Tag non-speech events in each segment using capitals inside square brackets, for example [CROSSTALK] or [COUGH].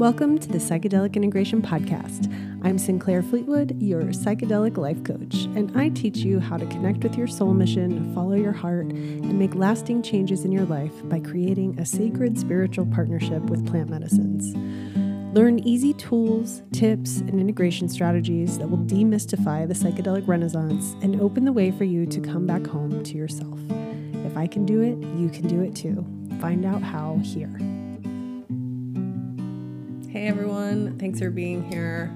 Welcome to the Psychedelic Integration Podcast. I'm Sinclair Fleetwood, your psychedelic life coach, and I teach you how to connect with your soul mission, follow your heart, and make lasting changes in your life by creating a sacred spiritual partnership with plant medicines. Learn easy tools, tips, and integration strategies that will demystify the psychedelic renaissance and open the way for you to come back home to yourself. If I can do it, you can do it too. Find out how here. Hey everyone, thanks for being here.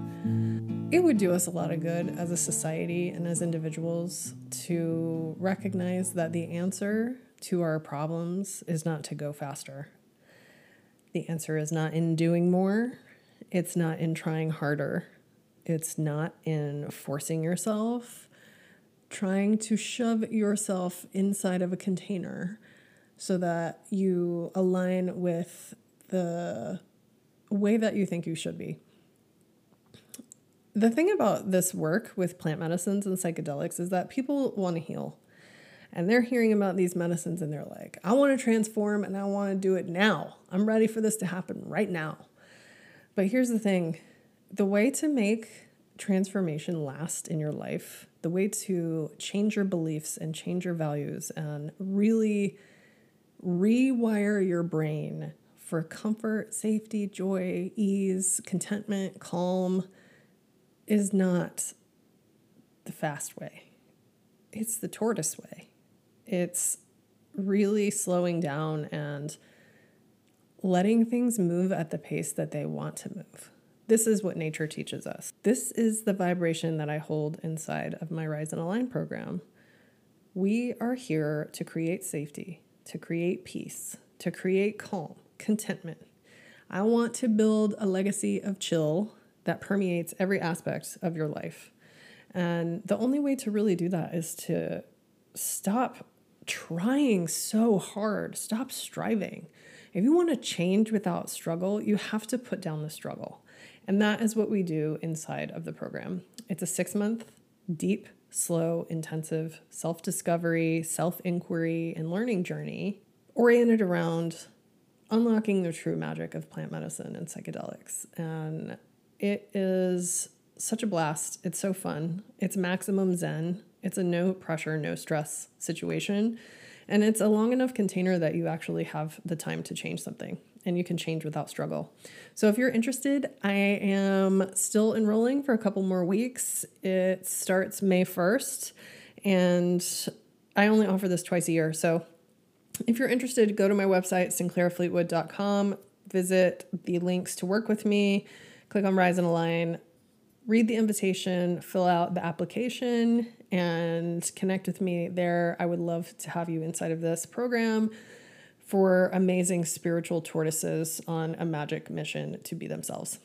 It would do us a lot of good as a society and as individuals to recognize that the answer to our problems is not to go faster. The answer is not in doing more, it's not in trying harder, it's not in forcing yourself, trying to shove yourself inside of a container so that you align with the way that you think you should be. The thing about this work with plant medicines and psychedelics is that people want to heal. And they're hearing about these medicines and they're like, I want to transform and I want to do it now. I'm ready for this to happen right now. But here's the thing the way to make transformation last in your life, the way to change your beliefs and change your values and really rewire your brain for comfort, safety, joy, ease, contentment, calm is not the fast way. It's the tortoise way. It's really slowing down and letting things move at the pace that they want to move. This is what nature teaches us. This is the vibration that I hold inside of my Rise and Align program. We are here to create safety, to create peace, to create calm, contentment. I want to build a legacy of chill that permeates every aspect of your life. And the only way to really do that is to stop trying so hard, stop striving. If you want to change without struggle, you have to put down the struggle. And that is what we do inside of the program. It's a six month, deep, slow, intensive self discovery, self inquiry, and learning journey oriented around unlocking the true magic of plant medicine and psychedelics. And it is such a blast. It's so fun. It's maximum zen. It's a no pressure, no stress situation. And it's a long enough container that you actually have the time to change something and you can change without struggle. So if you're interested, I am still enrolling for a couple more weeks. It starts May 1st and I only offer this twice a year. So if you're interested, go to my website, sinclairfleetwood.com, visit the links to work with me, click on Rise and Align, read the invitation, fill out the application, and connect with me there. I would love to have you inside of this program for amazing spiritual tortoises on a magic mission to be themselves.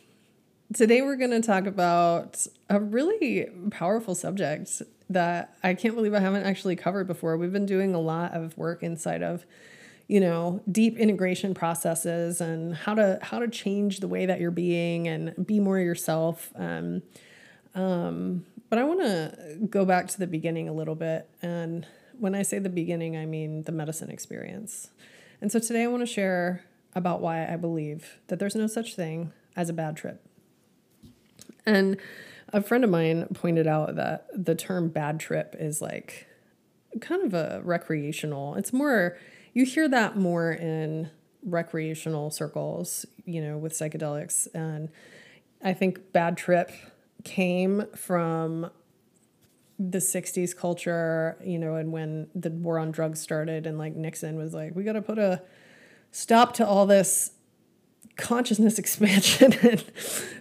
Today, we're going to talk about a really powerful subject that I can't believe I haven't actually covered before. We've been doing a lot of work inside of you know deep integration processes and how to how to change the way that you're being and be more yourself. Um, um, but i want to go back to the beginning a little bit. And when i say the beginning i mean the medicine experience. And so today i want to share about why i believe that there's no such thing as a bad trip and a friend of mine pointed out that the term bad trip is like kind of a recreational. It's more you hear that more in recreational circles, you know, with psychedelics and I think bad trip came from the 60s culture, you know, and when the war on drugs started and like Nixon was like we got to put a stop to all this consciousness [LAUGHS] expansion and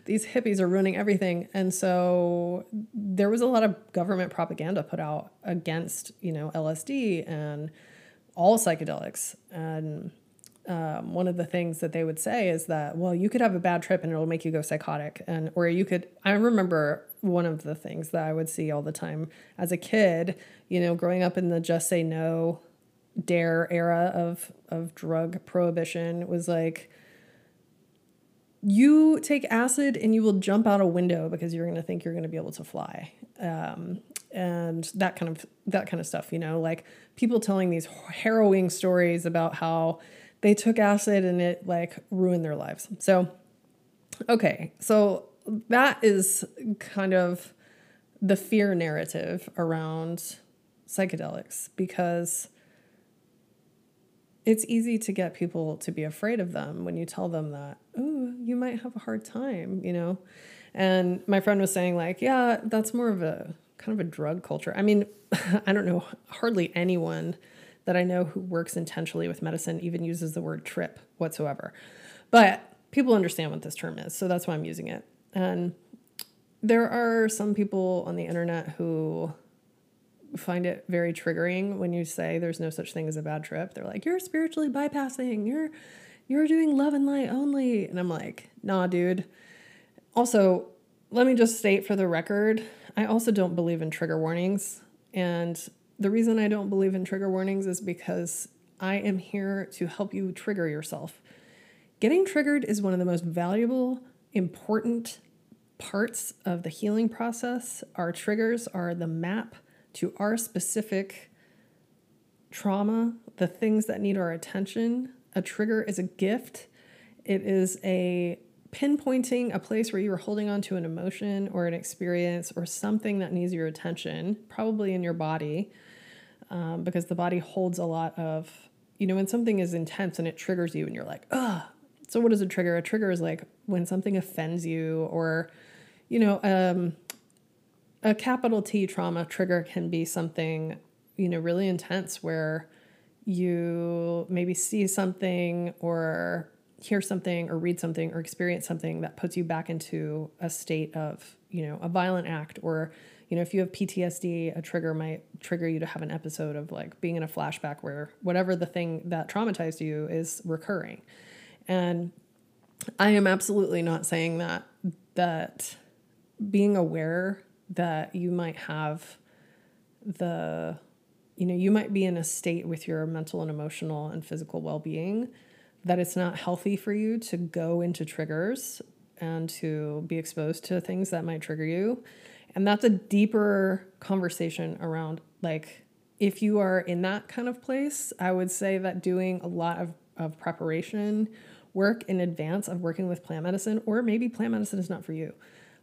these hippies are ruining everything. And so there was a lot of government propaganda put out against you know lsd and all psychedelics. And um, one of the things that they would say is that well you could have a bad trip and it'll make you go psychotic. And or you could i remember one of the things that i would see all the time as a kid you know growing up in the just say no dare era of of drug prohibition was like you take acid and you will jump out a window because you're going to think you're going to be able to fly. Um, and that kind of that kind of stuff you know like people telling these harrowing stories about how they took acid and it like ruined their lives. So Okay, so that is kind of the fear narrative around psychedelics because it's easy to get people to be afraid of them when you tell them that, oh, you might have a hard time, you know? And my friend was saying, like, yeah, that's more of a kind of a drug culture. I mean, [LAUGHS] I don't know, hardly anyone that I know who works intentionally with medicine even uses the word trip whatsoever. But people understand what this term is, so that's why I'm using it. And there are some people on the internet who find it very triggering when you say there's no such thing as a bad trip. They're like, "You're spiritually bypassing. You're you're doing love and light only." And I'm like, "Nah, dude." Also, let me just state for the record, I also don't believe in trigger warnings. And the reason I don't believe in trigger warnings is because I am here to help you trigger yourself. Getting triggered is one of the most valuable, important parts of the healing process. Our triggers are the map to our specific trauma, the things that need our attention. A trigger is a gift, it is a pinpointing a place where you are holding on to an emotion or an experience or something that needs your attention, probably in your body, um, because the body holds a lot of, you know, when something is intense and it triggers you and you're like, ugh. So, what is a trigger? A trigger is like when something offends you or you know, um, a capital T trauma trigger can be something, you know, really intense where you maybe see something or hear something or read something or experience something that puts you back into a state of, you know, a violent act or you know, if you have PTSD, a trigger might trigger you to have an episode of like being in a flashback where whatever the thing that traumatized you is recurring. And I am absolutely not saying that that being aware that you might have the you know you might be in a state with your mental and emotional and physical well-being that it's not healthy for you to go into triggers and to be exposed to things that might trigger you. And that's a deeper conversation around like if you are in that kind of place i would say that doing a lot of, of preparation work in advance of working with plant medicine or maybe plant medicine is not for you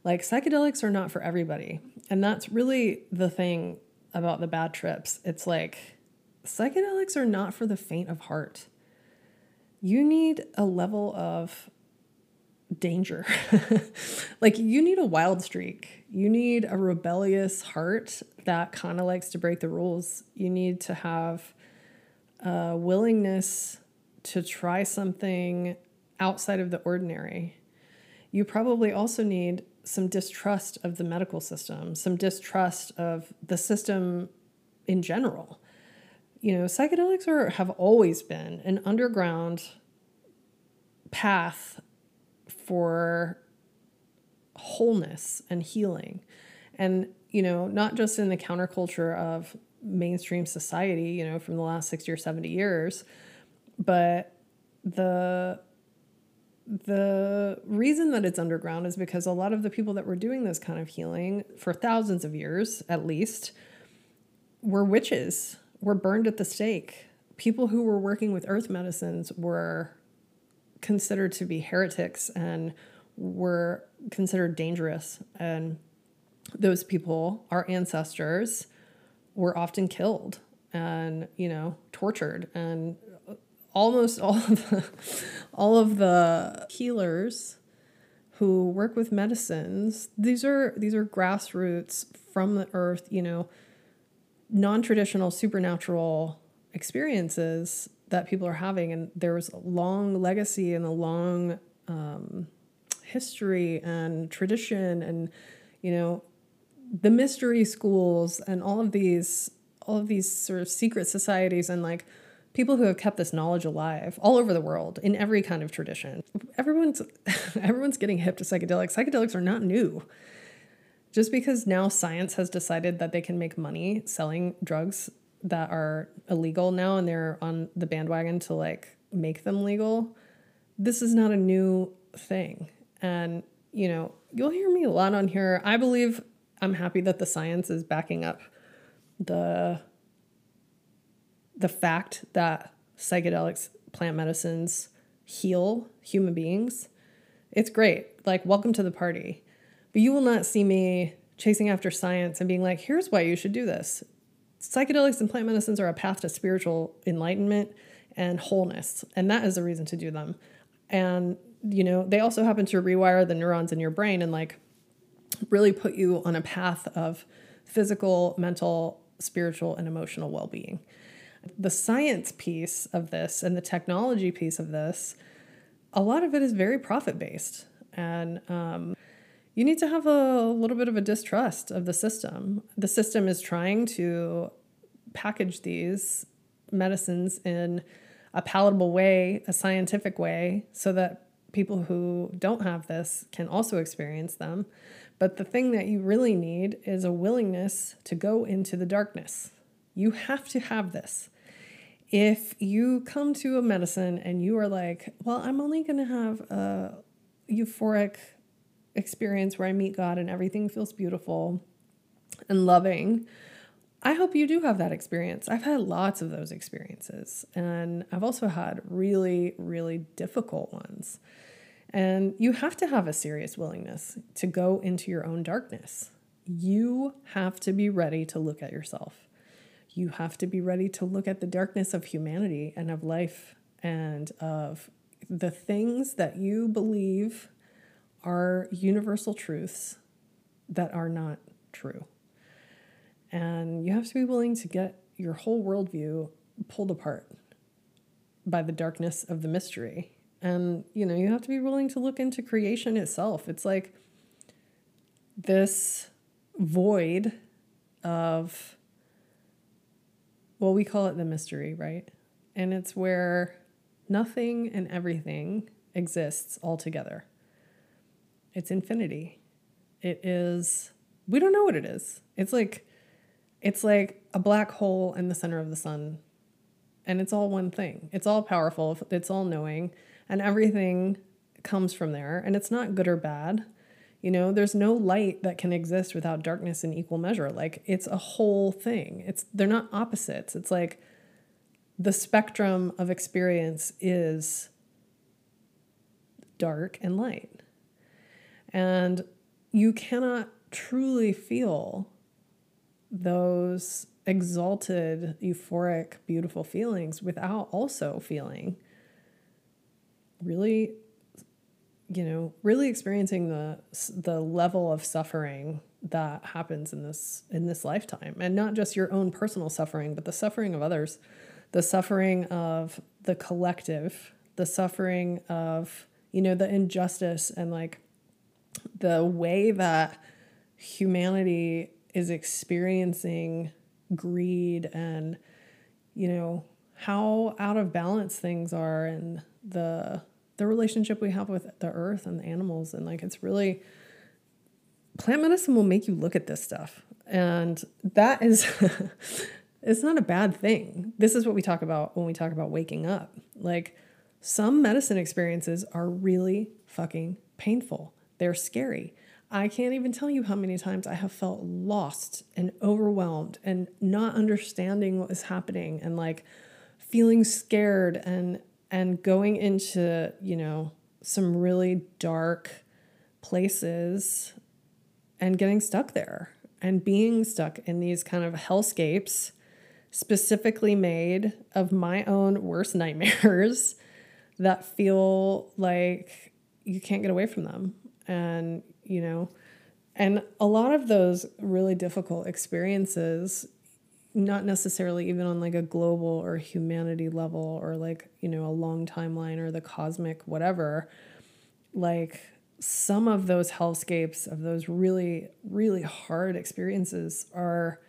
like psychedelics are not for everybody. And that's really the thing about the bad trips. It's like psychedelics are not for the faint of heart. You need a level of danger. [LAUGHS] like you need a wild streak. You need a rebellious heart that kind of likes to break the rules. You need to have a willingness to try something outside of the ordinary. You probably also need some distrust of the medical system, some distrust of the system in general. You know, psychedelics are have always been an underground path for wholeness and healing. And, you know, not just in the counterculture of mainstream society, you know, from the last 60 or 70 years, but the the reason that it's underground is because a lot of the people that were doing this kind of healing for thousands of years at least were witches, were burned at the stake. People who were working with earth medicines were considered to be heretics and were considered dangerous. And those people, our ancestors, were often killed and, you know, tortured and almost all of the, all of the healers who work with medicines these are these are grassroots from the earth you know non-traditional supernatural experiences that people are having. And there's a long legacy and a long um, history and tradition and you know the mystery schools and all of these all of these sort of secret societies and like people who have kept this knowledge alive all over the world in every kind of tradition. Everyone's [LAUGHS] everyone's getting hip to psychedelics. Psychedelics are not new. Just because now science has decided that they can make money selling drugs that are illegal now and they're on the bandwagon to like make them legal, this is not a new thing. And you know, you'll hear me a lot on here. I believe I'm happy that the science is backing up the the fact that psychedelics, plant medicines heal human beings It's great. Like, welcome to the party. But you will not see me chasing after science and being like, here's why you should do this. Psychedelics and plant medicines are a path to spiritual enlightenment and wholeness. And that is a reason to do them. And, you know, they also happen to rewire the neurons in your brain and like really put you on a path of physical, mental, spiritual, and emotional well being. The science piece of this and the technology piece of this, a lot of it is very profit based. And um, you need to have a little bit of a distrust of the system. The system is trying to package these medicines in a palatable way, a scientific way, so that people who don't have this can also experience them. But the thing that you really need is a willingness to go into the darkness. You have to have this. If you come to a medicine and you are like, well, I'm only going to have a euphoric experience where I meet God and everything feels beautiful and loving, I hope you do have that experience. I've had lots of those experiences, and I've also had really, really difficult ones. And you have to have a serious willingness to go into your own darkness. You have to be ready to look at yourself. You have to be ready to look at the darkness of humanity and of life and of the things that you believe are universal truths that are not true. And you have to be willing to get your whole worldview pulled apart by the darkness of the mystery. And, you know, you have to be willing to look into creation itself. It's like this void of, well, we call it the mystery, right? And it's where nothing and everything exists all together. It's infinity. It is, we don't know what it is. It's like, it's like a black hole in the center of the sun. And it's all one thing. It's all powerful. It's all knowing. And everything comes from there. And it's not good or bad. You know, there's no light that can exist without darkness in equal measure. Like it's a whole thing. It's they're not opposites. It's like the spectrum of experience is dark and light. And you cannot truly feel those exalted, euphoric, beautiful feelings without also feeling really you know really experiencing the the level of suffering that happens in this in this lifetime. And not just your own personal suffering but the suffering of others. The suffering of the collective. The suffering of you know the injustice and like the way that humanity is experiencing greed and you know how out of balance things are and the the relationship we have with the earth and the animals and like it's really plant medicine will make you look at this stuff. And that is [LAUGHS] it's not a bad thing. This is what we talk about when we talk about waking up. Like some medicine experiences are really fucking painful. They're scary. I can't even tell you how many times I have felt lost and overwhelmed and not understanding what is happening and like feeling scared and and going into, you know, some really dark places and getting stuck there and being stuck in these kind of hellscapes specifically made of my own worst nightmares [LAUGHS] that feel like you can't get away from them. And you know and a lot of those really difficult experiences not necessarily even on like a global or humanity level or like you know a long timeline or the cosmic whatever like some of those hellscapes of those really really hard experiences are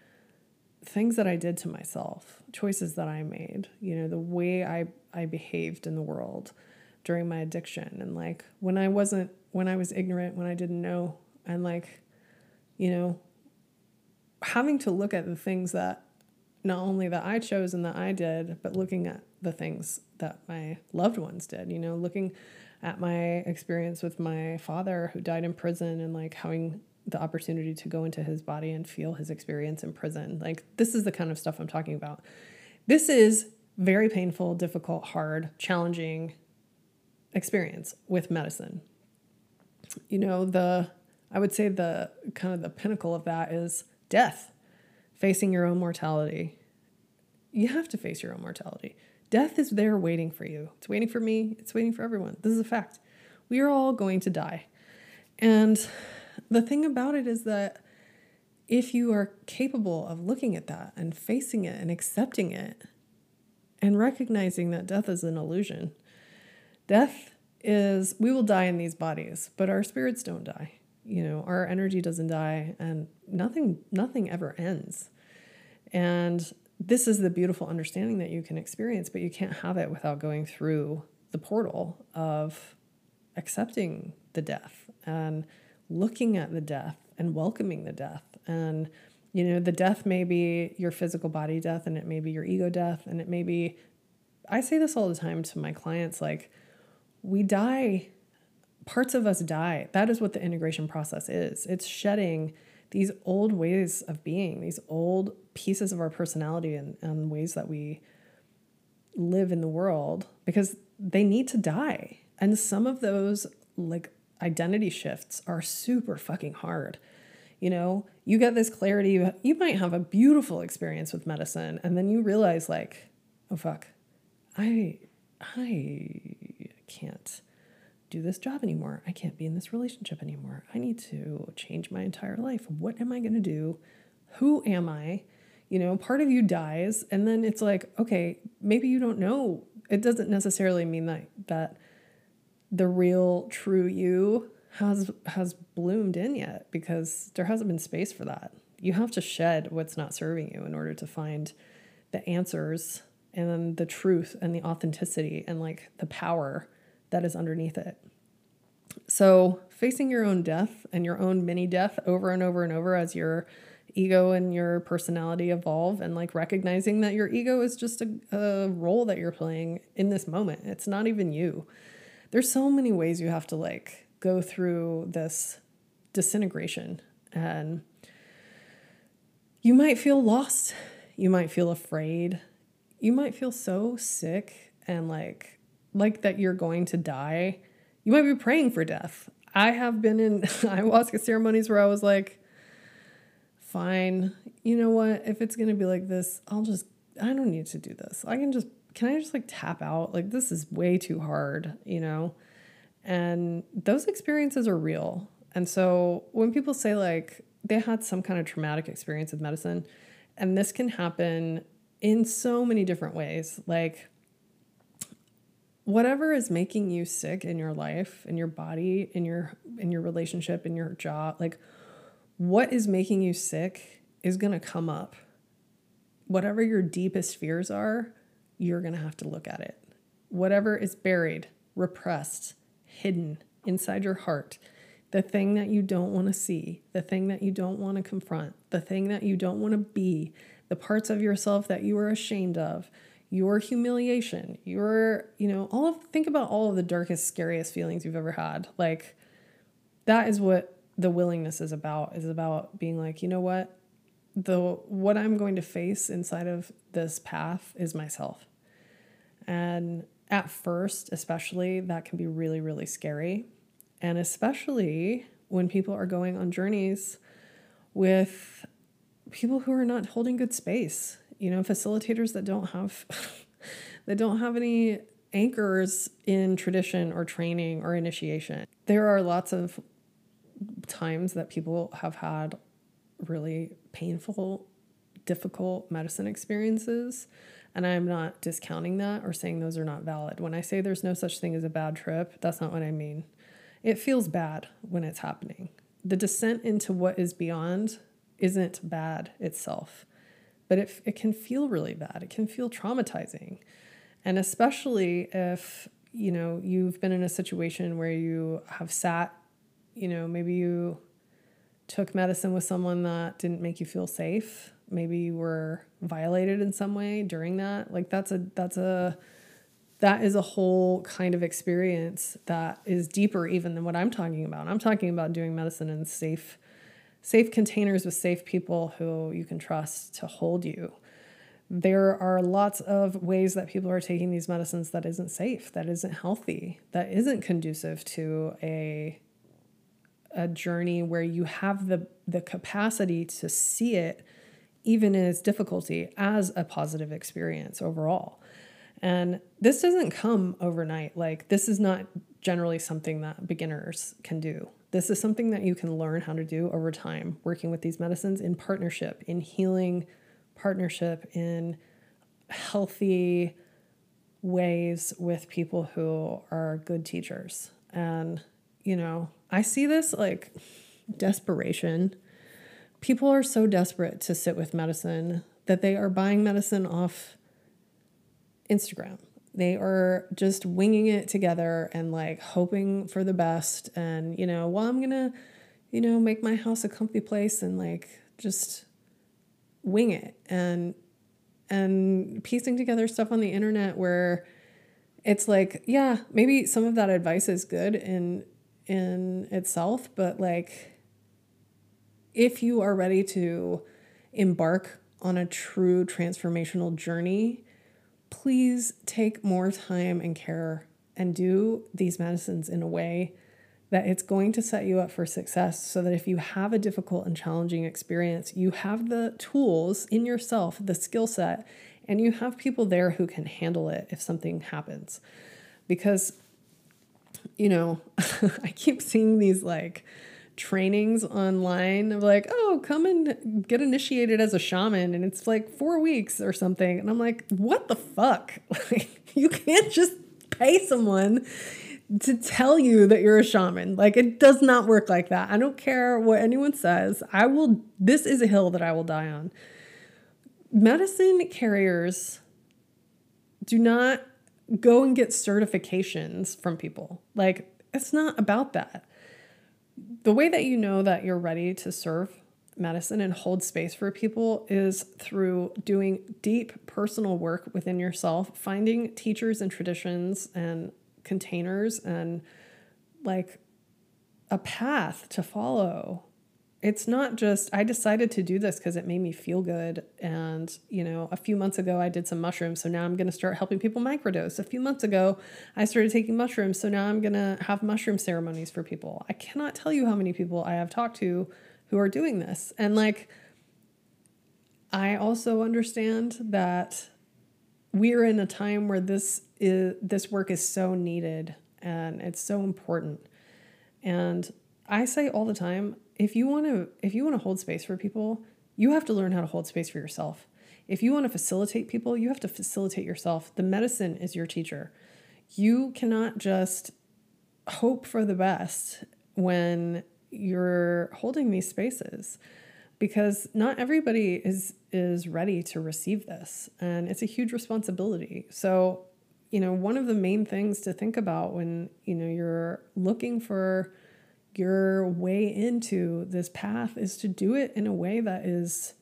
things that I did to myself, choices that I made, you know, the way I I behaved in the world during my addiction and like when I wasn't when I was ignorant, when I didn't know, and like, you know, having to look at the things that not only that I chose and that I did, but looking at the things that my loved ones did, you know, looking at my experience with my father who died in prison and like having the opportunity to go into his body and feel his experience in prison. Like, this is the kind of stuff I'm talking about. This is very painful, difficult, hard, challenging experience with medicine you know, the, I would say the kind of the pinnacle of that is death, facing your own mortality. You have to face your own mortality. Death is there waiting for you. It's waiting for me. It's waiting for everyone. This is a fact. We are all going to die. And the thing about it is that if you are capable of looking at that and facing it and accepting it and recognizing that death is an illusion, death is we will die in these bodies, but our spirits don't die. You know, our energy doesn't die and nothing nothing ever ends. And this is the beautiful understanding that you can experience, but you can't have it without going through the portal of accepting the death and looking at the death and welcoming the death. And, you know, the death may be your physical body death and it may be your ego death. And it may be, I say this all the time to my clients like, we die, parts of us die. That is what the integration process is. It's shedding these old ways of being, these old pieces of our personality and, and ways that we live in the world because they need to die. And some of those like identity shifts are super fucking hard. You know, you get this clarity, you might have a beautiful experience with medicine, and then you realize, like, oh fuck, I I can't do this job anymore. I can't be in this relationship anymore. I need to change my entire life. What am I going to do? Who am I? You know, part of you dies and then it's like, okay, maybe you don't know. It doesn't necessarily mean that that the real true you has has bloomed in yet because there hasn't been space for that. You have to shed what's not serving you in order to find the answers and the truth and the authenticity and like the power that is underneath it. So, facing your own death and your own mini death over and over and over as your ego and your personality evolve, and like recognizing that your ego is just a, a role that you're playing in this moment. It's not even you there's so many ways you have to like go through this disintegration and you might feel lost you might feel afraid you might feel so sick and like like that you're going to die you might be praying for death i have been in [LAUGHS] ayahuasca ceremonies where i was like fine you know what if it's going to be like this i'll just i don't need to do this i can just can I just like tap out? Like, this is way too hard, you know? And those experiences are real. And so when people say like they had some kind of traumatic experience with medicine, and this can happen in so many different ways, like whatever is making you sick in your life, in your body, in your in your relationship, in your job, like what is making you sick is going to come up. Whatever your deepest fears are, you're going to have to look at it. Whatever is buried, repressed, hidden inside your heart, the thing that you don't want to see, the thing that you don't want to confront, the thing that you don't want to be, the parts of yourself that you are ashamed of, your humiliation, your, you know, all of, think about all of the darkest, scariest feelings you've ever had. Like, that is what the willingness is about, is about being like, you know what? the what I'm going to face inside of this path is myself. And at first, especially, that can be really, really scary. And especially when people are going on journeys with people who are not holding good space, you know, facilitators that don't have [LAUGHS] that don't have any anchors in tradition or training or initiation. There are lots of times that people have had really painful, difficult medicine experiences. And I'm not discounting that or saying those are not valid. When I say there's no such thing as a bad trip, that's not what I mean. It feels bad when it's happening. The descent into what is beyond isn't bad itself, but it, it can feel really bad. It can feel traumatizing. And especially if, you know, you've been in a situation where you have sat, you know, maybe you took medicine with someone that didn't make you feel safe maybe you were violated in some way during that like that's a that's a that is a whole kind of experience that is deeper even than what I'm talking about. I'm talking about doing medicine in safe safe containers with safe people who you can trust to hold you. There are lots of ways that people are taking these medicines that isn't safe, that isn't healthy, that isn't conducive to a a journey where you have the the capacity to see it even in its difficulty as a positive experience overall. And this doesn't come overnight. Like this is not generally something that beginners can do. This is something that you can learn how to do over time, working with these medicines in partnership, in healing partnership, in healthy ways with people who are good teachers. And, you know, I see this like desperation. People are so desperate to sit with medicine that they are buying medicine off Instagram. They are just winging it together and like hoping for the best. And, you know, well, I'm going to, you know, make my house a comfy place and like just wing it. And and piecing together stuff on the internet where it's like, yeah, maybe some of that advice is good in in itself, but like if you are ready to embark on a true transformational journey, please take more time and care and do these medicines in a way that it's going to set you up for success so that if you have a difficult and challenging experience, you have the tools in yourself, the skill set, and you have people there who can handle it if something happens. Because, you know, [LAUGHS] I keep seeing these like trainings online of like, oh, come and get initiated as a shaman. And it's like four weeks or something. And I'm like, what the fuck? [LAUGHS] You can't just pay someone to tell you that you're a shaman. Like it does not work like that. I don't care what anyone says. I will this is a hill that I will die on. Medicine carriers do not go and get certifications from people. Like it's not about that. The way that you know that you're ready to serve medicine and hold space for people is through doing deep personal work within yourself, finding teachers and traditions and containers and like a path to follow. It's not just, I decided to do this because it made me feel good. And, you know, a few months ago, I did some mushrooms. So now I'm to start helping people microdose. A few months ago, I started taking mushrooms. So now I'm to have mushroom ceremonies for people. I cannot tell you how many people I have talked to who are doing this. And like, I also understand that we're in a time where this is this work is so needed and it's so important. And I say all the time, if you want to if you want to hold space for people, you have to learn how to hold space for yourself. If you want to facilitate people, you have to facilitate yourself. The medicine is your teacher. You cannot just hope for the best when you're holding these spaces because not everybody is is ready to receive this and it's a huge responsibility so you know one of the main things to think about when you know you're looking for your way into this path is to do it in a way that is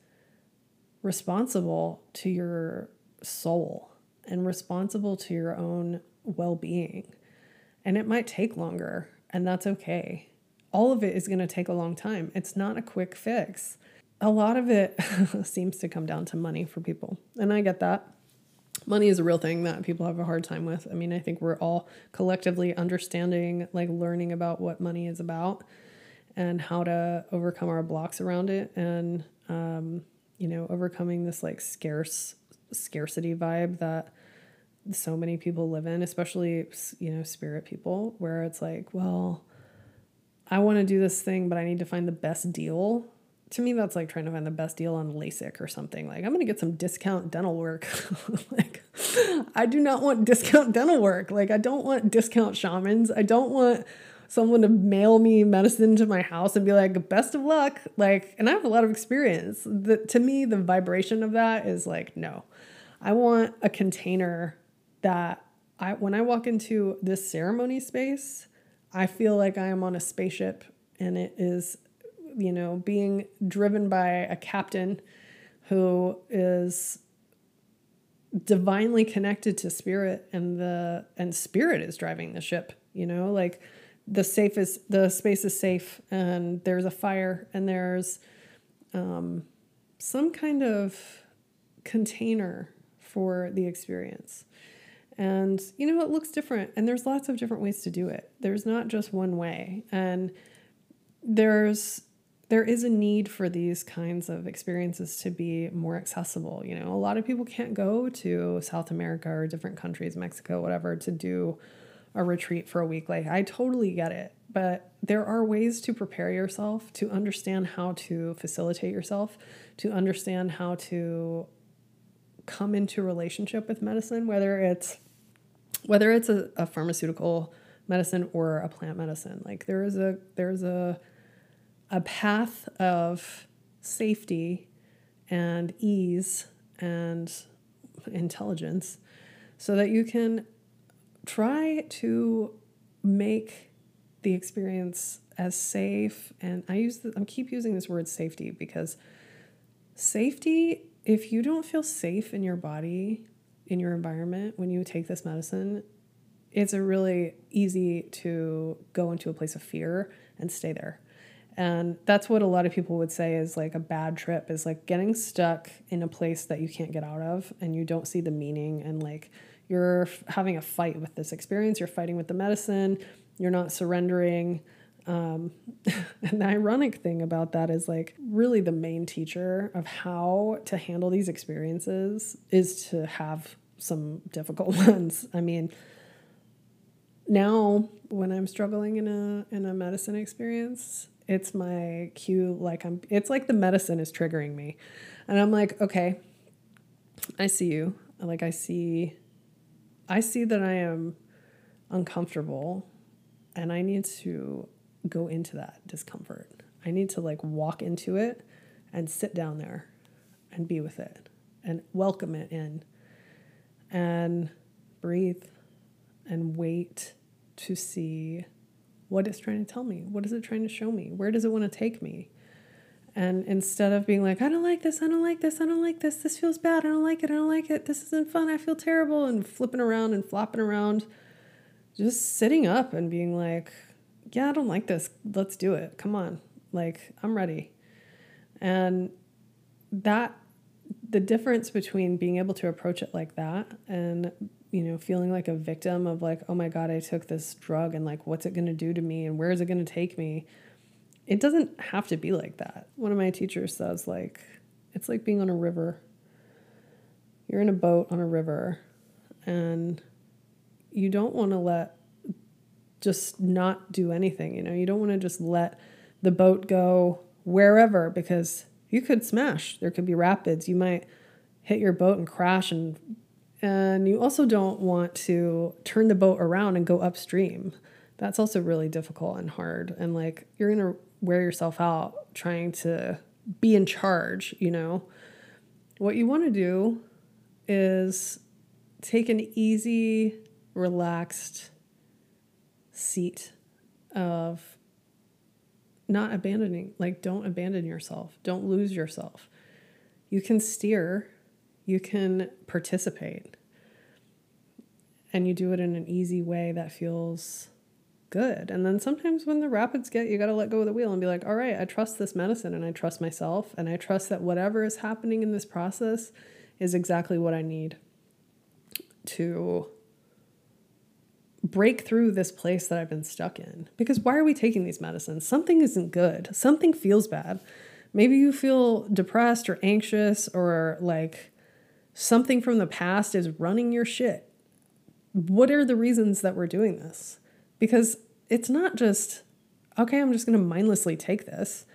responsible to your soul and responsible to your own well-being and it might take longer and that's okay all of it is going to take a long time it's not a quick fix a lot of it [LAUGHS] seems to come down to money for people. And I get that. Money is a real thing that people have a hard time with. I mean, I think we're all collectively understanding, like learning about what money is about and how to overcome our blocks around it and, um, you know, overcoming this like scarce scarcity vibe that so many people live in, especially, you know, spirit people, where it's like, well, I want to do this thing, but I need to find the best deal to me that's like trying to find the best deal on LASIK or something. Like I'm gonna get some discount dental work. [LAUGHS] like I do not want discount dental work. Like I don't want discount shamans. I don't want someone to mail me medicine to my house and be like, best of luck. Like, and I have a lot of experience. The, to me, the vibration of that is like, no. I want a container that I when I walk into this ceremony space, I feel like I am on a spaceship and it is you know, being driven by a captain who is divinely connected to spirit and the and spirit is driving the ship, you know, like the safe is the space is safe and there's a fire and there's um, some kind of container for the experience. And you know, it looks different and there's lots of different ways to do it. There's not just one way. And there's there is a need for these kinds of experiences to be more accessible. You know, a lot of people can't go to South America or different countries, Mexico, whatever, to do a retreat for a week. Like, I totally get it. But there are ways to prepare yourself, to understand how to facilitate yourself, to understand how to come into relationship with medicine, whether it's whether it's a, a pharmaceutical medicine or a plant medicine. Like there is a there's a a path of safety and ease and intelligence so that you can try to make the experience as safe. And I use the, I keep using this word safety because safety if you don't feel safe in your body in your environment when you take this medicine it's a really easy to go into a place of fear and stay there and that's what a lot of people would say is like a bad trip is like getting stuck in a place that you can't get out of and you don't see the meaning and like you're having a fight with this experience, you're fighting with the medicine, you're not surrendering. Um, [LAUGHS] and the ironic thing about that is like really the main teacher of how to handle these experiences is to have some difficult [LAUGHS] ones. I mean, now when I'm struggling in a in a medicine experience, it's my cue like i'm it's like the medicine is triggering me. And i'm like okay i see you. Like i see i see that i am uncomfortable and i need to go into that discomfort. I need to like walk into it and sit down there and be with it and welcome it in and breathe and wait to see what it's trying to tell me. What is it trying to show me? Where does it want to take me? And instead of being like, I don't like this, I don't like this, I don't like this, this feels bad, I don't like it, I don't like it, this isn't fun, I feel terrible, and flipping around and flopping around, just sitting up and being like, yeah, I don't like this, let's do it, come on, like, I'm ready. And that, the difference between being able to approach it like that and you know, feeling like a victim of like, oh my God, I took this drug and like, what's it going to do to me and where is it going to take me? It doesn't have to be like that. One of my teachers says, like, it's like being on a river. You're in a boat on a river and you don't want to let just not do anything. You know, you don't want to just let the boat go wherever because you could smash. There could be rapids. You might hit your boat and crash and and you also don't want to turn the boat around and go upstream. That's also really difficult and hard. And like you're going to wear yourself out trying to be in charge, you know. What you want to do is take an easy, relaxed seat of not abandoning, like, don't abandon yourself, don't lose yourself. You can steer you can participate and you do it in an easy way that feels good. And then sometimes when the rapids get, you got to let go of the wheel and be like, all right, I trust this medicine and I trust myself and I trust that whatever is happening in this process is exactly what I need to break through this place that I've been stuck in. Because why are we taking these medicines? Something isn't good. Something feels bad. Maybe you feel depressed or anxious or like something from the past is running your shit. What are the reasons that we're doing this? Because it's not just, okay, I'm just going to mindlessly take this.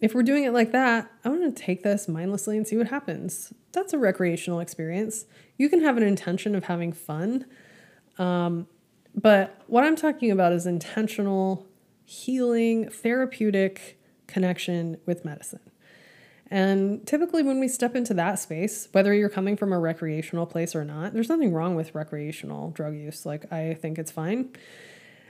If we're doing it like that, I'm going to take this mindlessly and see what happens. That's a recreational experience. You can have an intention of having fun. Um, but what I'm talking about is intentional, healing, therapeutic connection with medicine. And typically, when we step into that space, whether you're coming from a recreational place or not, there's nothing wrong with recreational drug use. Like, I think it's fine.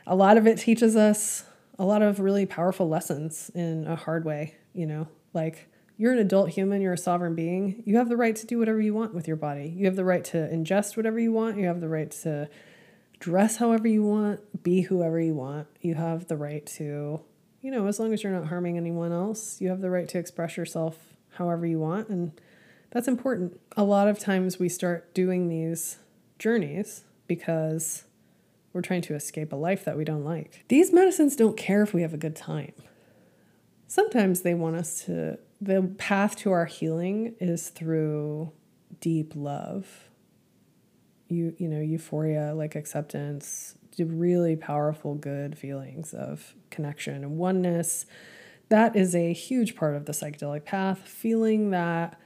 A lot of it teaches us a lot of really powerful lessons in a hard way, you know, like you're an adult human, you're a sovereign being. You have the right to do whatever you want with your body. You have the right to ingest whatever you want. You have the right to dress however you want, be whoever you want. You have the right to, you know, as long as you're not harming anyone else, you have the right to express yourself however you want. And that's important. A lot of times we start doing these journeys because we're trying to escape a life that we don't like. These medicines don't care if we have a good time. sometimes they want us to, the path to our healing is through deep love. You, you know, euphoria, like acceptance, really powerful, good feelings of connection and oneness. That is a huge part of the psychedelic path, feeling that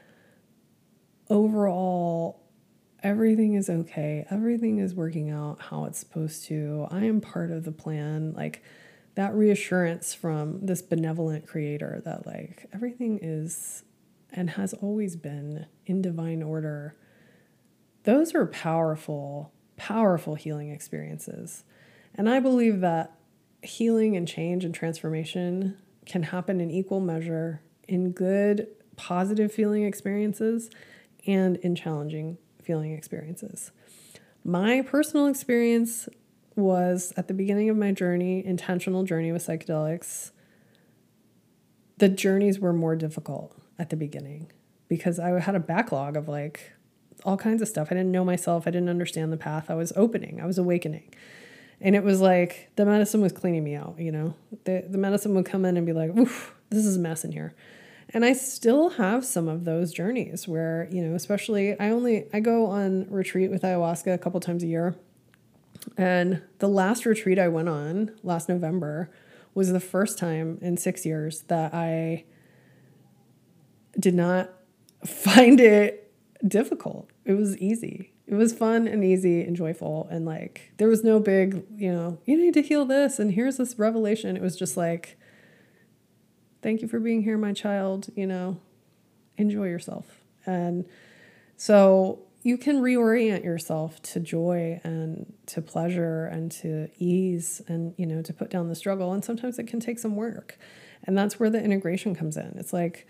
overall everything is okay, everything is working out how it's supposed to. I am part of the plan. Like that reassurance from this benevolent creator that, like, everything is and has always been in divine order. Those are powerful, powerful healing experiences. And I believe that healing and change and transformation can happen in equal measure in good, positive feeling experiences and in challenging feeling experiences. My personal experience was at the beginning of my journey, intentional journey with psychedelics. The journeys were more difficult at the beginning because I had a backlog of like all kinds of stuff. I didn't know myself, I didn't understand the path. I was opening, I was awakening. And it was like the medicine was cleaning me out, you know. The the medicine would come in and be like, "Oof, this is a mess in here." And I still have some of those journeys where, you know, especially I only I go on retreat with ayahuasca a couple times a year. And the last retreat I went on last November was the first time in 6 years that I did not [LAUGHS] find it difficult. It was easy. It was fun and easy and joyful and like there was no big, you know, you need to heal this and here's this revelation. It was just like thank you for being here, my child. You know, enjoy yourself. And so you can reorient yourself to joy and to pleasure and to ease and, you know, to put down the struggle. And sometimes it can take some work. And that's where the integration comes in. It's like,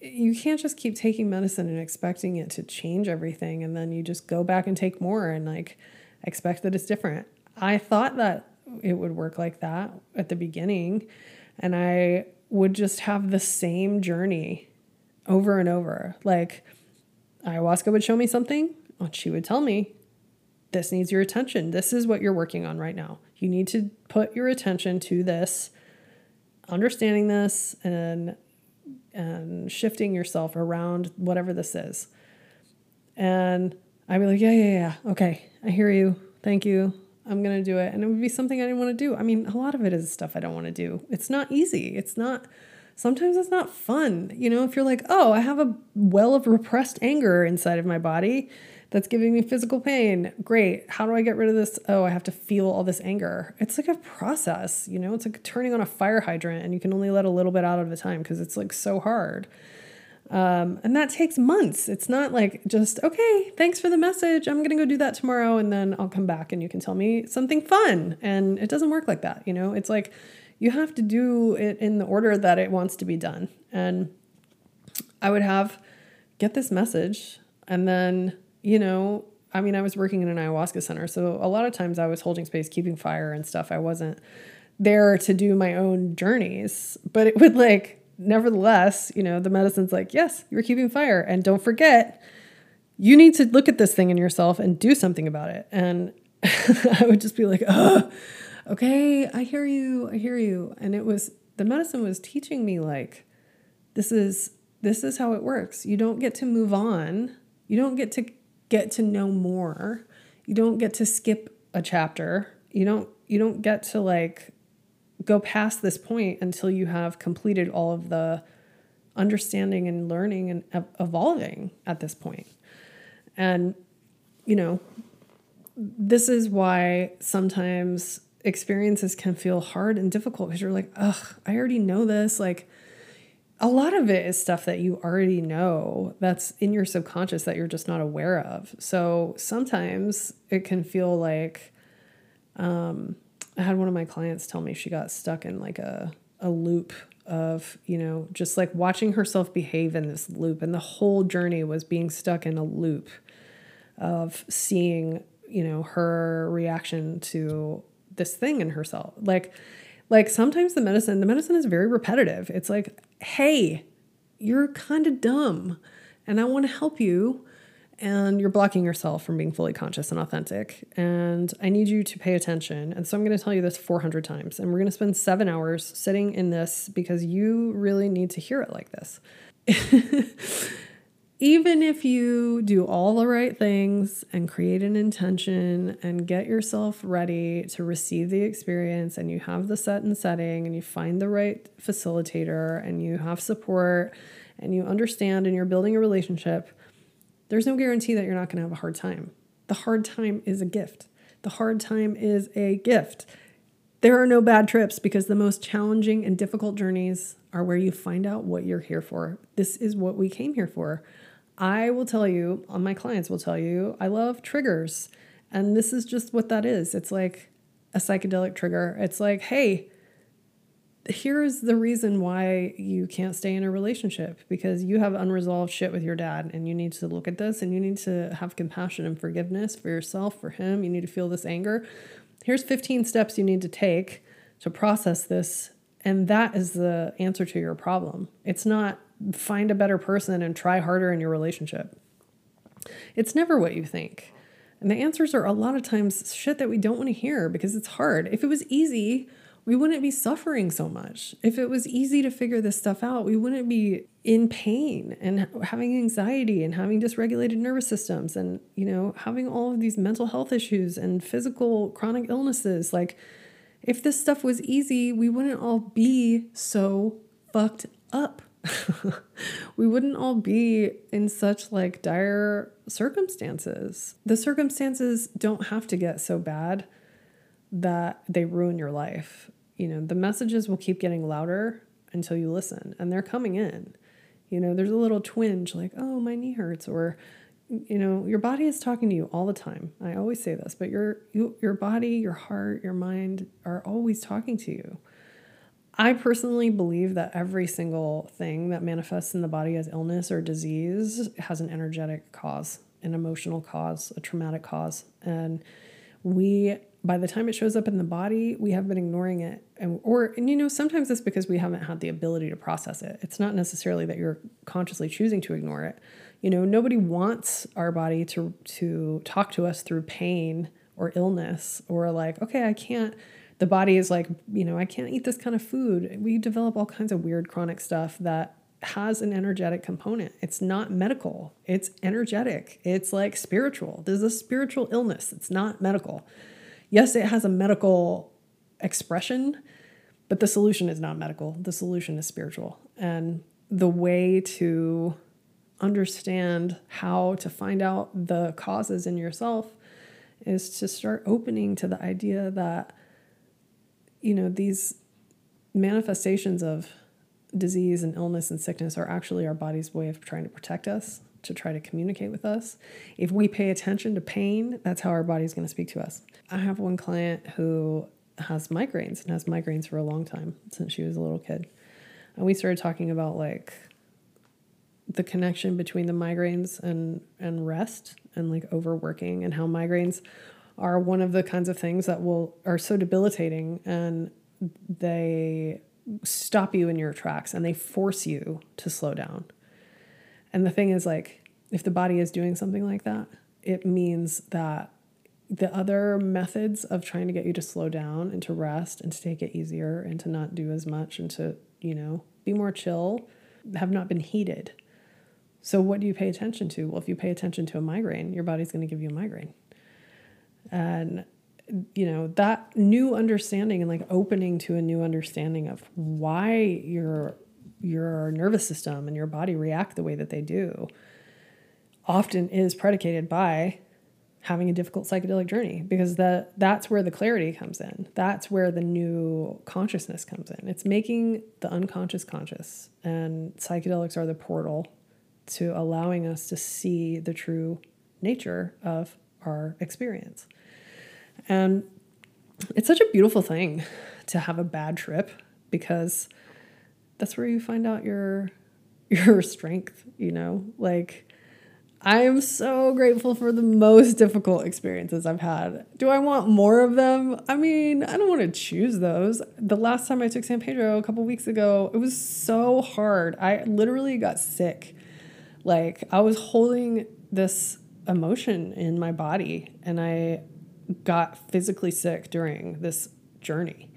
you can't just keep taking medicine and expecting it to change everything and then you just go back and take more and like expect that it's different. I thought that it would work like that at the beginning and I would just have the same journey over and over. Like ayahuasca would show me something, and she would tell me, This needs your attention. This is what you're working on right now. You need to put your attention to this, understanding this, and and shifting yourself around whatever this is. And I'd be like, yeah, yeah, yeah. Okay. I hear you. Thank you. I'm going to do it. And it would be something I didn't want to do. I mean, a lot of it is stuff I don't want to do. It's not easy. It's not, sometimes it's not fun. You know, if you're like, oh, I have a well of repressed anger inside of my body that's giving me physical pain. Great. How do I get rid of this? Oh, I have to feel all this anger. It's like a process, you know, it's like turning on a fire hydrant and you can only let a little bit out at a time because it's like so hard. Um, and that takes months. It's not like just, okay, thanks for the message. I'm going to go do that tomorrow and then I'll come back and you can tell me something fun. And it doesn't work like that. You know, it's like you have to do it in the order that it wants to be done. And I would have get this message and then, you know, I mean, I was working in an ayahuasca center. So a lot of times I was holding space, keeping fire and stuff. I wasn't there to do my own journeys, but it would like, nevertheless, you know, the medicine's like, yes, you're keeping fire. And don't forget, you need to look at this thing in yourself and do something about it. And [LAUGHS] I would just be like, oh, okay, I hear you, I hear you. And it was the medicine was teaching me like, this is this is how it works. You don't get to move on. You don't get to get to know more. You don't get to skip a chapter. You don't you don't get to like go past this point until you have completed all of the understanding and learning and evolving at this point. And, you know, this is why sometimes experiences can feel hard and difficult because you're like, ugh, I already know this. Like, a lot of it is stuff that you already know that's in your subconscious that you're just not aware of. So sometimes it can feel like, um, I had one of my clients tell me she got stuck in like a, a loop of, you know, just like watching herself behave in this loop. And the whole journey was being stuck in a loop of seeing, you know, her reaction to this thing in herself. Like, like sometimes the medicine, the medicine is very repetitive. It's like, hey, you're kind of dumb and I want to help you and you're blocking yourself from being fully conscious and authentic. And I need you to pay attention. And so I'm going to tell you this 400 times. And we're going to spend seven hours sitting in this because you really need to hear it like this. [LAUGHS] Even if you do all the right things and create an intention and get yourself ready to receive the experience, and you have the set and setting, and you find the right facilitator, and you have support, and you understand, and you're building a relationship there's no guarantee that you're not going to have a hard time. The hard time is a gift. The hard time is a gift. There are no bad trips because the most challenging and difficult journeys are where you find out what you're here for. This is what we came here for. I will tell you, my clients will tell you, I love triggers. And this is just what that is. It's like a psychedelic trigger. It's like, hey, here's the reason why you can't stay in a relationship because you have unresolved shit with your dad and you need to look at this and you need to have compassion and forgiveness for yourself for him you need to feel this anger here's 15 steps you need to take to process this and that is the answer to your problem it's not find a better person and try harder in your relationship it's never what you think and the answers are a lot of times shit that we don't want to hear because it's hard if it was easy we wouldn't be suffering so much. If it was easy to figure this stuff out, we wouldn't be in pain and having anxiety and having dysregulated nervous systems and, you know, having all of these mental health issues and physical chronic illnesses. Like, if this stuff was easy, we wouldn't all be so fucked up. [LAUGHS] we wouldn't all be in such like dire circumstances. The circumstances don't have to get so bad that they ruin your life. You know, the messages will keep getting louder until you listen, and they're coming in. You know, there's a little twinge like, oh, my knee hurts, or, you know, your body is talking to you all the time. I always say this, but your you, your body, your heart, your mind are always talking to you. I personally believe that every single thing that manifests in the body as illness or disease has an energetic cause, an emotional cause, a traumatic cause, and we by the time it shows up in the body, we have been ignoring it. And, or, and you know, sometimes it's because we haven't had the ability to process it. It's not necessarily that you're consciously choosing to ignore it. You know, nobody wants our body to, to talk to us through pain or illness or like, okay, I can't, the body is like, you know, I can't eat this kind of food. We develop all kinds of weird chronic stuff that has an energetic component. It's not medical, it's energetic. It's like spiritual. There's a spiritual illness, it's not medical yes, it has a medical expression, but the solution is not medical. The solution is spiritual. And the way to understand how to find out the causes in yourself is to start opening to the idea that, you know, these manifestations of disease and illness and sickness are actually our body's way of trying to protect us, to try to communicate with us. If we pay attention to pain, that's how our body's going to speak to us. I have one client who has migraines and has migraines for a long time since she was a little kid. And we started talking about like the connection between the migraines and and rest and like overworking and how migraines are one of the kinds of things that will are so debilitating and they stop you in your tracks and they force you to slow down. And the thing is like if the body is doing something like that, it means that the other methods of trying to get you to slow down and to rest and to take it easier and to not do as much and to, you know, be more chill have not been heeded. So, what do you pay attention to? Well, if you pay attention to a migraine, your body's going to give you a migraine. And, you know, that new understanding and like opening to a new understanding of why your your nervous system and your body react the way that they do often is predicated by having a difficult psychedelic journey because that that's where the clarity comes in. That's where the new consciousness comes in. It's making the unconscious conscious and psychedelics are the portal to allowing us to see the true nature of our experience. And it's such a beautiful thing to have a bad trip because that's where you find out your [LAUGHS] your strength, you know? Like I am so grateful for the most difficult experiences I've had. Do I want more of them? I mean, I don't want to choose those. The last time I took San Pedro a couple weeks ago, it was so hard. I literally got sick. Like, I was holding this emotion in my body and I got physically sick during this journey.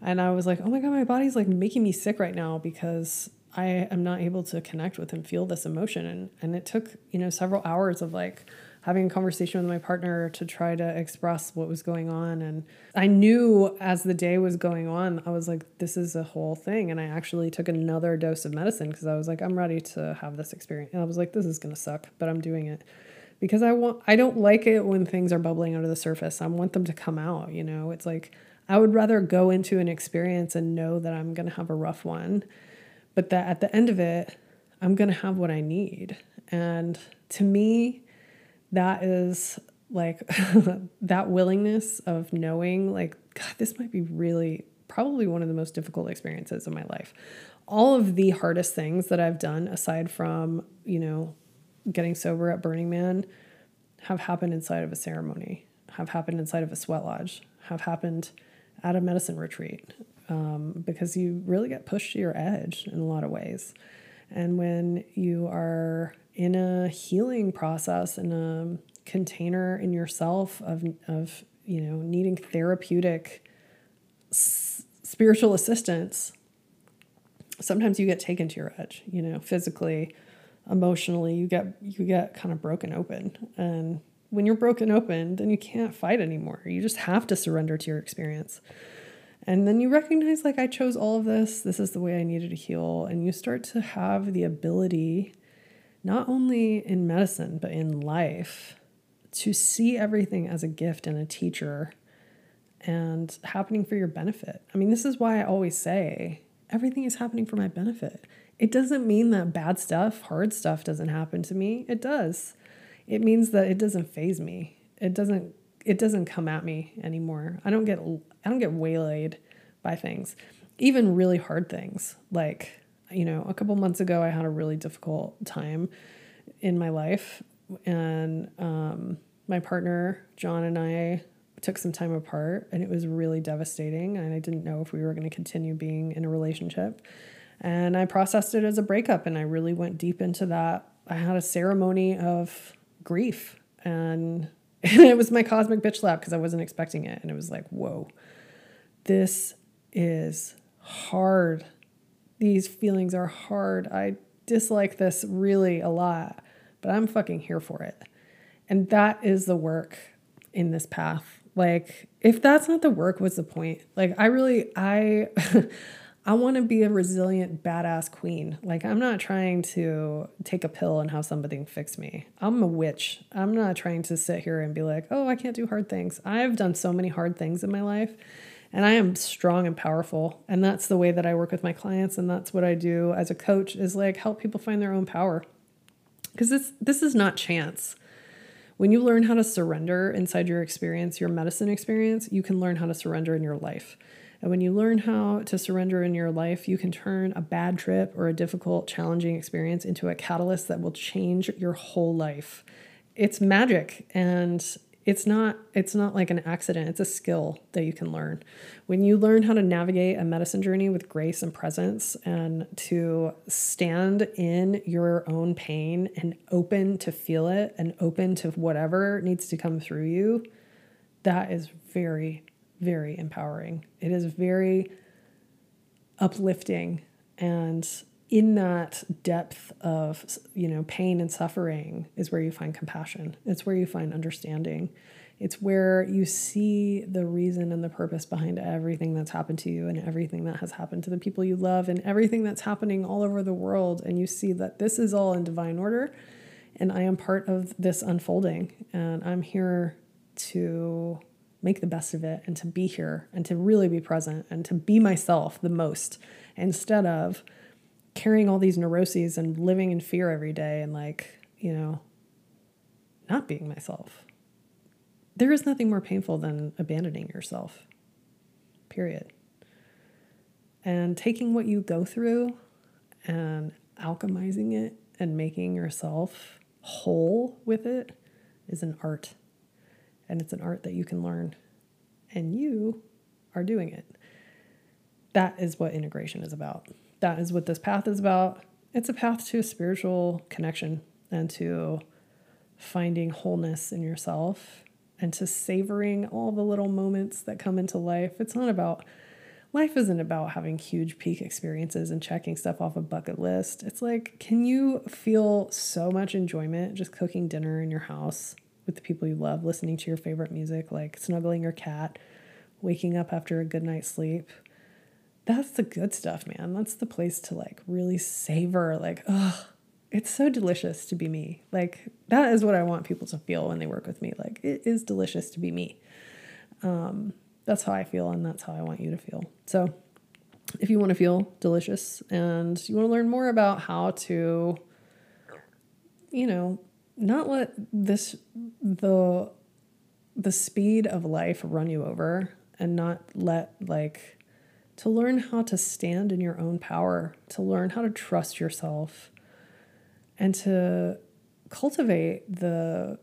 And I was like, oh my God, my body's like making me sick right now because I am not able to connect with and feel this emotion. And, and it took, you know, several hours of like having a conversation with my partner to try to express what was going on. And I knew as the day was going on, I was like, this is a whole thing. And I actually took another dose of medicine because I was like, I'm ready to have this experience. And I was like, this is going to suck, but I'm doing it because I want, I don't like it when things are bubbling under the surface. I want them to come out, you know, it's like, I would rather go into an experience and know that I'm going to have a rough one, but that at the end of it, I'm going to have what I need. And to me, that is like [LAUGHS] that willingness of knowing, like, God, this might be really probably one of the most difficult experiences of my life. All of the hardest things that I've done, aside from, you know, getting sober at Burning Man, have happened inside of a ceremony, have happened inside of a sweat lodge, have happened at a medicine retreat um, because you really get pushed to your edge in a lot of ways. And when you are in a healing process, in a container in yourself of, of you know, needing therapeutic s- spiritual assistance, sometimes you get taken to your edge, you know, physically, emotionally, you get you get kind of broken open. And when you're broken open, then you can't fight anymore. You just have to surrender to your experience. And then you recognize, like, I chose all of this. This is the way I needed to heal. And you start to have the ability, not only in medicine, but in life, to see everything as a gift and a teacher and happening for your benefit. I mean, this is why I always say everything is happening for my benefit. It doesn't mean that bad stuff, hard stuff doesn't happen to me. It does it means that it doesn't faze me. It doesn't it doesn't come at me anymore. I don't get I don't get waylaid by things. Even really hard things. Like, you know, a couple months ago I had a really difficult time in my life and um, my partner John and I took some time apart and it was really devastating and I didn't know if we were going to continue being in a relationship. And I processed it as a breakup and I really went deep into that. I had a ceremony of grief. And, [LAUGHS] it was my cosmic bitch slap because I wasn't expecting it. And it was like, whoa, this is hard. These feelings are hard. I dislike this really a lot, but I'm fucking here for it. And that is the work in this path. Like, if that's not the work, what's the point? Like, I really, I, [LAUGHS] I want to be a resilient, badass queen. Like, I'm not trying to take a pill and have somebody fix me. I'm a witch. I'm not trying to sit here and be like, oh, I can't do hard things. I've done so many hard things in my life, and I am strong and powerful. And that's the way that I work with my clients. And that's what I do as a coach is like help people find their own power. Because this, this is not chance. When you learn how to surrender inside your experience, your medicine experience, you can learn how to surrender in your life. And when you learn how to surrender in your life, you can turn a bad trip or a difficult, challenging experience into a catalyst that will change your whole life. It's magic and it's not it's not like an accident it's a skill that you can learn when you learn how to navigate a medicine journey with grace and presence and to stand in your own pain and open to feel it and open to whatever needs to come through you that is very very empowering. It is very uplifting and in that depth of you know pain and suffering is where you find compassion. It's where you find understanding. It's where you see the reason and the purpose behind everything that's happened to you and everything that has happened to the people you love and everything that's happening all over the world. And you see that this is all in divine order and i am part of this unfolding. And i'm here to make the best of it and to be here and to really be present and to be myself the most instead of carrying all these neuroses and living in fear every day and like, you know, not being myself. There is nothing more painful than abandoning yourself. Period. And taking what you go through and alchemizing it and making yourself whole with it is an art and it's an art that you can learn, and you are doing it. That is what integration is about. That is what this path is about. It's a path to a spiritual connection and to finding wholeness in yourself and to savoring all the little moments that come into life. It's not about life isn't about having huge peak experiences and checking stuff off a bucket list. It's like, can you feel so much enjoyment just cooking dinner in your house with the people you love, listening to your favorite music, like snuggling your cat, waking up after a good night's sleep? That's the good stuff, man. That's the place to like really savor, like, oh, it's so delicious to be me. Like, that is what I want people to feel when they work with me. Like, it is delicious to be me. Um, that's how I feel, and that's how I want you to feel. So, if you want to feel delicious and you want to learn more about how to, you know, not let this the the speed of life run you over and not let like to learn how to stand in your own power, to learn how to trust yourself and to cultivate the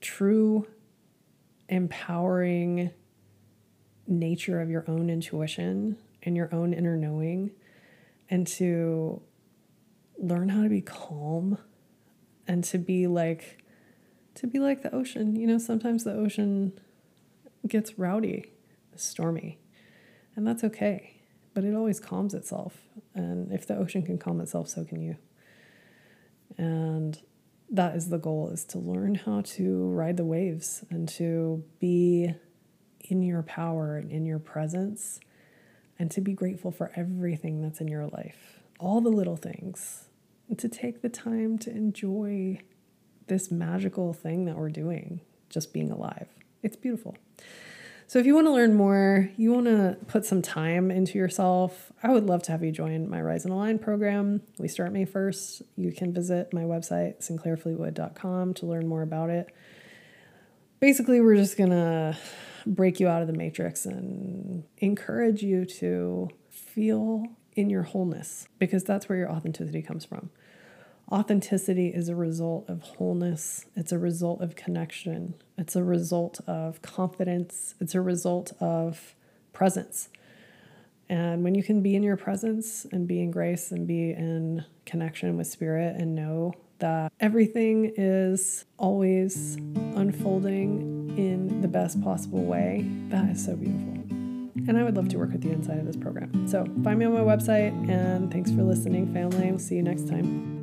true empowering nature of your own intuition and your own inner knowing, and to learn how to be calm and to be like to be like the ocean. You know, sometimes the ocean gets rowdy, stormy, and that's okay. But it always calms itself. And if the ocean can calm itself, so can you. And that is the goal is to learn how to ride the waves and to be in your power and in your presence and to be grateful for everything that's in your life, all the little things, to take the time to enjoy this magical thing that we're doing, just being alive. It's beautiful. So, if you want to learn more, you want to put some time into yourself, I would love to have you join my Rise and Align program. We start May 1st. You can visit my website, sinclairfleetwood.com, to learn more about it. Basically, we're just going to break you out of the matrix and encourage you to feel in your wholeness because that's where your authenticity comes from. Authenticity is a result of wholeness, it's a result of connection, it's a result of confidence, it's a result of presence. And when you can be in your presence and be in grace and be in connection with spirit and know that everything is always unfolding in the best possible way. That is so beautiful. And I would love to work with you inside of this program. So find me on my website and thanks for listening, family. We'll see you next time.